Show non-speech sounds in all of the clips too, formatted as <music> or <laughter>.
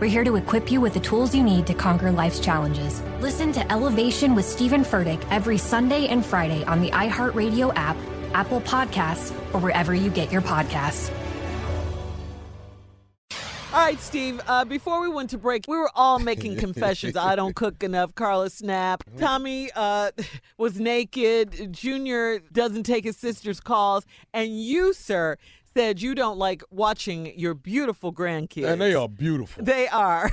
We're here to equip you with the tools you need to conquer life's challenges. Listen to Elevation with Stephen Furtick every Sunday and Friday on the iHeartRadio app, Apple Podcasts, or wherever you get your podcasts. All right, Steve. Uh, before we went to break, we were all making <laughs> confessions. I don't cook enough. Carla snap. <laughs> Tommy uh, <laughs> was naked. Junior doesn't take his sister's calls. And you, sir, said you don't like watching your beautiful grandkids. And they are beautiful. They are.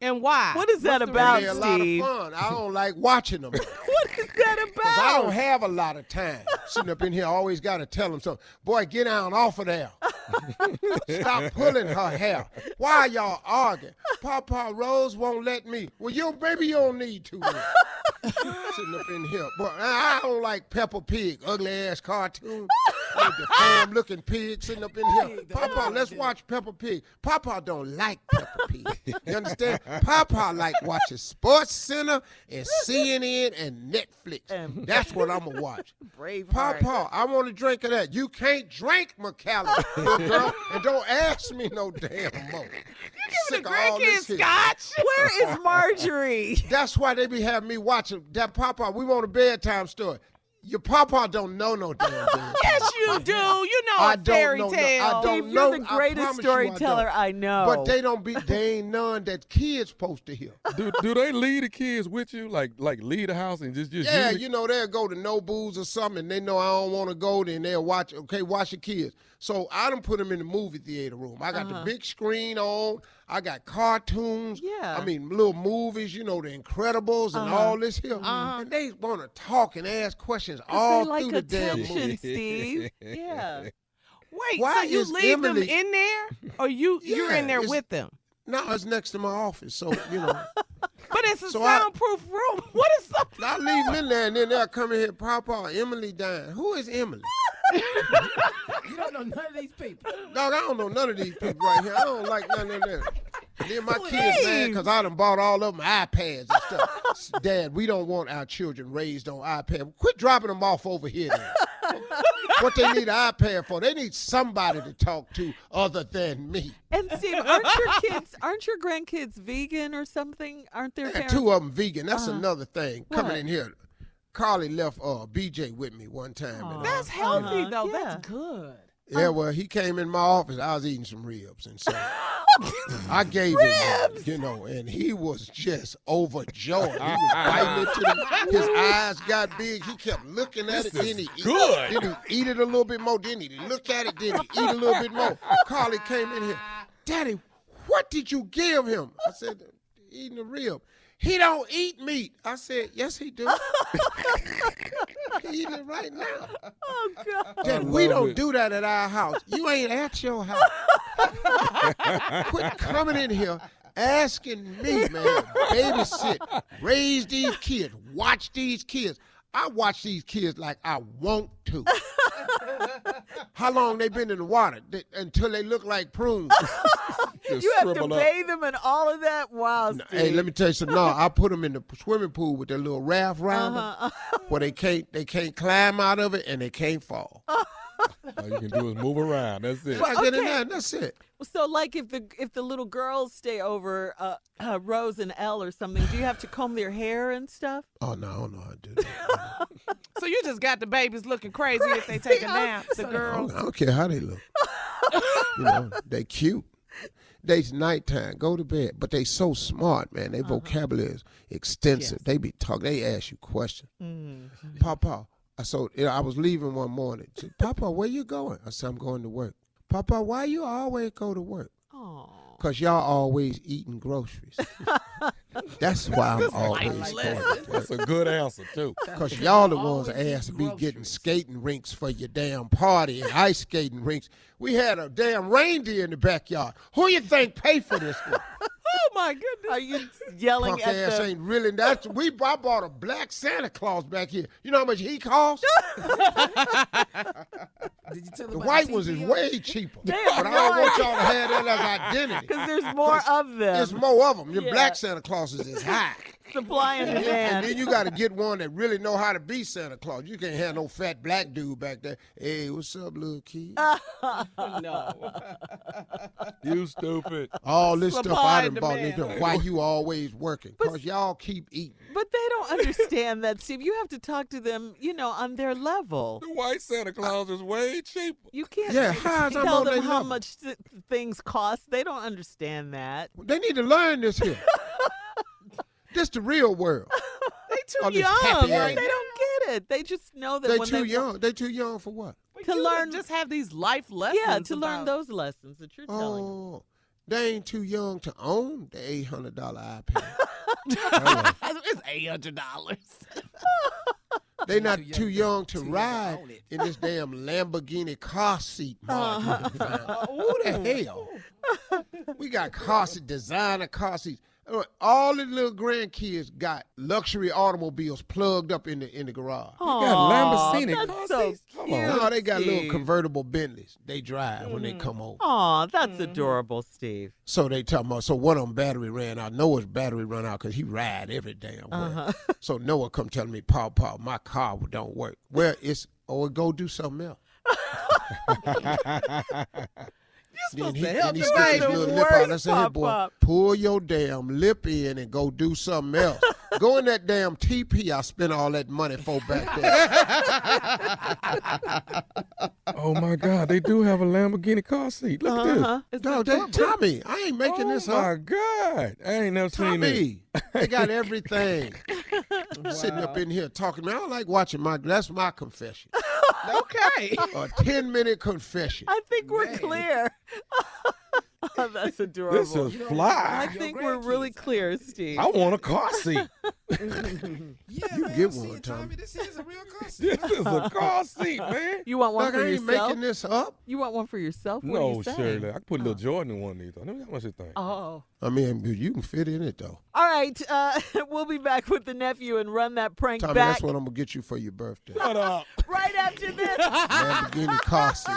And why? What is that Must have about, been a Steve? lot of fun. I don't like watching them. <laughs> what is that <laughs> about? I don't have a lot of time. Sitting up in here, I always got to tell them something. Boy, get down off of there. <laughs> Stop pulling her hair. Why y'all arguing? Papa Rose won't let me. Well, you baby, you don't need to. then. Sitting up in here. Boy, I I don't like Peppa Pig, ugly ass cartoon. The looking pig sitting up in here. Papa, let's watch Peppa Pig. Papa don't like Peppa Pig. You understand? Papa like watching Sports Center and CNN and Netflix. That's what I'm gonna watch. Braveheart. Papa, I want to drink of that. You can't drink, McCallum, <laughs> little girl, and don't ask me no damn more. Sick of all this here. Where is <laughs> Marjorie? That's why they be having me watching that Papa. We want a bedtime story. Your Papa don't know no damn <laughs> bedtime. Yes, you do. You know I a don't fairy know no- tale. I don't Steve, know. you're the greatest promise I storyteller I know. But they don't be. They ain't none that kids supposed to hear. do, do they leave the kids with you? Like like leave the house and just just Yeah, you know they'll go to no booze or something, and they know I don't want to go. Then they'll watch. Okay, watch the kids. So I done put them in the movie theater room. I got Uh-huh. the big screen on. I got cartoons. Yeah. I mean little movies. You know the Incredibles and Uh-huh. all this here. Uh-huh. And they want to talk and ask questions all like through the damn movie. Steve. Yeah. <laughs> Wait, Why so you leave them in there, or you you're in there with them? No, it's next to my office, so you know. <laughs> But it's a So I- soundproof room. <laughs> What is up? I leave them in there, and then they'll come in here. Papa, Emily dying. Who is Emily? <laughs> You don't know none of these people. Dog, I don't know none of these people right here. I don't like none of them. And then my kids mad because I done bought all of them iPads and stuff. <laughs> Dad, we don't want our children raised on iPad. Quit dropping them off over here then. What they need an iPad for? They need somebody to talk to other than me. And Steve, aren't your kids, aren't your grandkids vegan or something? Aren't their And parents? two of them vegan. That's Uh-huh. another thing coming in here. Carly left uh BJ with me one time. and, uh, That's healthy Uh-huh, though. yeah. That's good. yeah, well, he came in my office. I was eating some ribs, and so <laughs> I gave him, you know, and he was just overjoyed. He was <laughs> biting into the, his eyes got big. He kept looking at it. This Then he is good. Then he eat it a little bit more. Then he look at it. Then he eat a little bit more. Carly came in here, Daddy, what did you give him? I said, eating a rib. He don't eat meat. I said, yes, he do. <laughs> he eating it right now. Oh God. Dad, we don't it. do that at our house. You ain't at your house. Quit coming in here asking me, man, babysit, raise these kids, watch these kids. I watch these kids like I want to. How long they been in the water? They- until they look like prunes. Just You have to shrivel up. bathe them and all of that. Wow. No, Steve. hey, let me tell you something. No, <laughs> I put them in the swimming pool with their little raft around Uh-huh. them, <laughs> where they can't they can't climb out of it and they can't fall. <laughs> All you can do is move around. That's it. So I get in okay. there, that's it. So, like, if the if the little girls stay over uh, uh, Rose and Elle or something, do you have to comb their hair and stuff? Oh no, I don't know how to do that. So you just got the babies looking crazy, if they take a nap. The I girls. don't, I don't care how they look. you know, they cute. They's nighttime. Go to bed. But they so smart, man. Their uh-huh. vocabulary is extensive. They be talking. They ask you questions. Mm-hmm. Papa, I so you know, I was leaving one morning. Said, Papa, where you going? I said, I'm going to work. Papa, why you always go to work? Oh. Cause y'all always eating groceries. <laughs> That's why I'm always going. That's a good answer too. Cause y'all the ones that asked to be getting skating rinks for your damn party and ice skating rinks. We had a damn reindeer in the backyard. Who you think pay for this one? <laughs> Oh my goodness! Are you yelling Punk at ass the? ain't really. That's we. I bought a black Santa Claus back here. You know how much he cost? <laughs> Did you tell The white the ones is way cheaper. They But I don't want y'all to have that as identity. Because <laughs> there's more of them. There's more of them. Your Yeah. black Santa Clauses is high. Supply and And then, and then you got to get one that really know how to be Santa Claus. You can't have no fat black dude back there. Hey, what's up, little kid? <laughs> No. <laughs> you stupid. All this stuff I and done bought. demand. Nigga, Why you always working? Because y'all keep eating. But they don't understand that, Steve. You have to talk to them, you know, on their level. The white Santa Claus is way cheaper. You can't Yeah, how's I'm tell them how level? much th- things cost. They don't understand that. They need to learn this here. This the real world. <laughs> They too All young. happy They don't get it. They just know that They when too they young. They too young for what? to learn. just have these life lessons. yeah, to learn those lessons that you're telling. them. Oh, they ain't too young to own the eight hundred dollar iPad. <laughs> it's eight hundred dollars. They not too young too to- young to too young to ride in this damn Lamborghini car seat model. Uh-huh. <laughs> Who the hell? We got car seat, designer car seats. All the little grandkids got luxury automobiles plugged up in the in the garage. Aw, Lamborghini that's car so? Come cute. on. No, they got little convertible Bentleys. They drive when they come over. Aw, that's adorable, Steve. So they talking about. So one of them battery ran out. Noah's battery run out because he ride every damn way. Uh-huh. <laughs> So Noah come telling me, Paul, Paul, my car don't work. Well, it's or go do something else. <laughs> <laughs> supposed then to he, help then he the stick his baby. little lip out. I said, hey, boy, pop-up. pull your damn lip in and go do something else. <laughs> go in that damn TP I spent all that money for back there. <laughs> Oh my God, they do have a Lamborghini car seat. Look at Uh-huh. It's no, they, adorable. Tommy, I ain't making oh this up. Oh, my. God, I ain't never seen this. Tommy, they got everything. <laughs> Sitting up in here talking. Man, I don't like watching my. That's my confession. Okay. A ten minute confession. I think we're Man. clear. <laughs> oh, <laughs> that's adorable. This is fly. I think we're really clear, Steve. I want a car seat. <laughs> <laughs> Yeah, You man, get I see one, it, Tommy. This is a real car seat. This is a car seat, man. You want one Like, for I ain't yourself? making this up. You want one for yourself? What are No, you saying? Shirley, I could put a little Jordan in one of these. Let me know how much you think. Oh. I mean, you can fit in it though. All right. Uh, we'll be back with the nephew and run that prank Tommy, back that's what I'm gonna get you for your birthday. Shut up. right after this. Lamborghini car seat.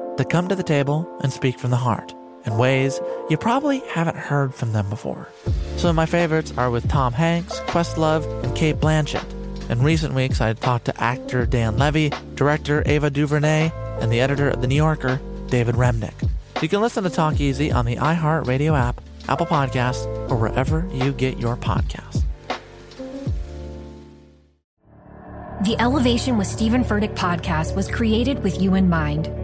to come to the table and speak from the heart in ways you probably haven't heard from them before. Some of my favorites are with Tom Hanks, Questlove, and Cate Blanchett. In recent weeks, I had talked to actor Dan Levy, director Ava DuVernay, and the editor of The New Yorker, David Remnick. You can listen to Talk Easy on the iHeartRadio app, Apple Podcasts, or wherever you get your podcasts. The Elevation with Stephen Furtick podcast was created with you in mind.